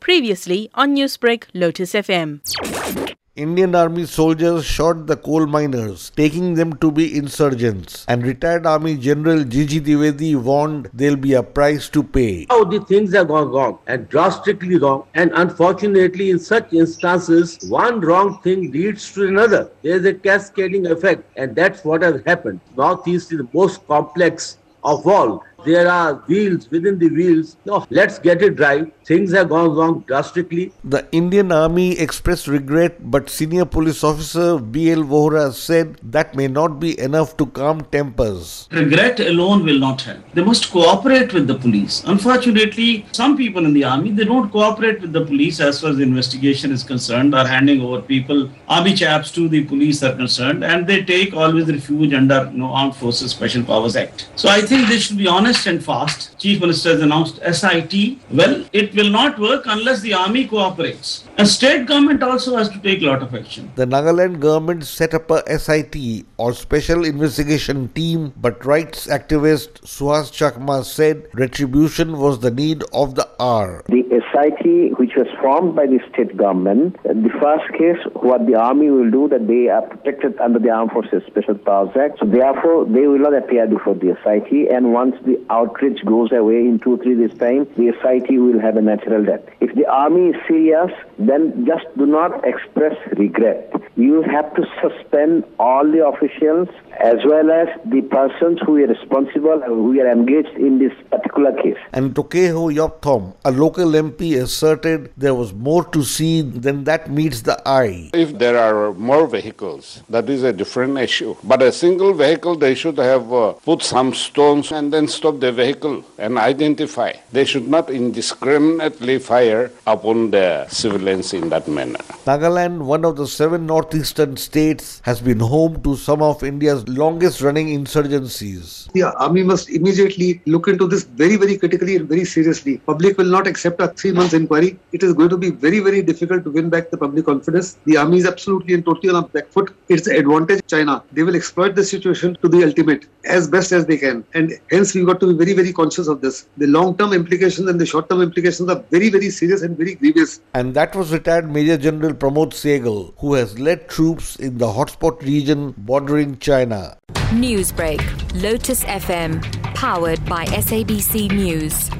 Previously on Newsbreak, Lotus FM. Indian Army soldiers shot the coal miners, taking them to be insurgents. And retired Army General G.G. Dwivedi warned there'll be a price to pay. How the things have gone wrong and drastically wrong. And unfortunately, in such instances, one wrong thing leads to another. There's a cascading effect, and that's what has happened. Northeast is the most complex of all there are wheels within the wheels. No, let's get it right. Things have gone wrong drastically. The Indian Army expressed regret, but senior police officer B.L. Vohra said that may not be enough to calm tempers. Regret alone will not help. They must cooperate with the police. Unfortunately, some people in the army they don't cooperate with the police as far as the investigation is concerned, are handing over people, army chaps to the police are concerned, and they take always refuge under you know, Armed Forces Special Powers Act. So I think they should be honest honest and fast. Chief Minister has announced SIT. Well, it will not work unless the army cooperates. And state government also has to take a lot of action. The Nagaland government set up a SIT or Special Investigation Team, but rights activist Suhas Chakma said retribution was the need of the hour. The SIT, which was formed by the state government, the first case, what the army will do, that they are protected under the Armed Forces Special Powers Act. So therefore, they will not appear before the SIT. And once the outreach goes away in two, three days time, the SIT will have a natural death. If the army is serious, then just do not express regret. You have to suspend all the officials as well as the persons who are responsible and who are engaged in this particular case. And Tokheho Yepthomi, a local MP, asserted there was more to see than that meets the eye. If there are more vehicles, that is a different issue. But a single vehicle, they should have uh, put some stones and then stop the vehicle and identify. They should not indiscriminately fire upon the civilians in that manner. Nagaland, one of the seven northeastern states, has been home to some of India's longest running insurgencies. The army must immediately look into this very, very critically and very seriously. Public will not accept a three months inquiry. It is going to be very, very difficult to win back the public confidence. The army is absolutely and totally on a back foot. It's the advantage China. They will exploit the situation to the ultimate as best as they can. And hence we've got to be very, very conscious of this. The long term implications and the short term implications are very, very serious and very grievous. And that was retired Major General Pramod Sehgal, who has led troops in the hotspot region bordering China. China. Newsbreak, Lotus FM, powered by SABC News.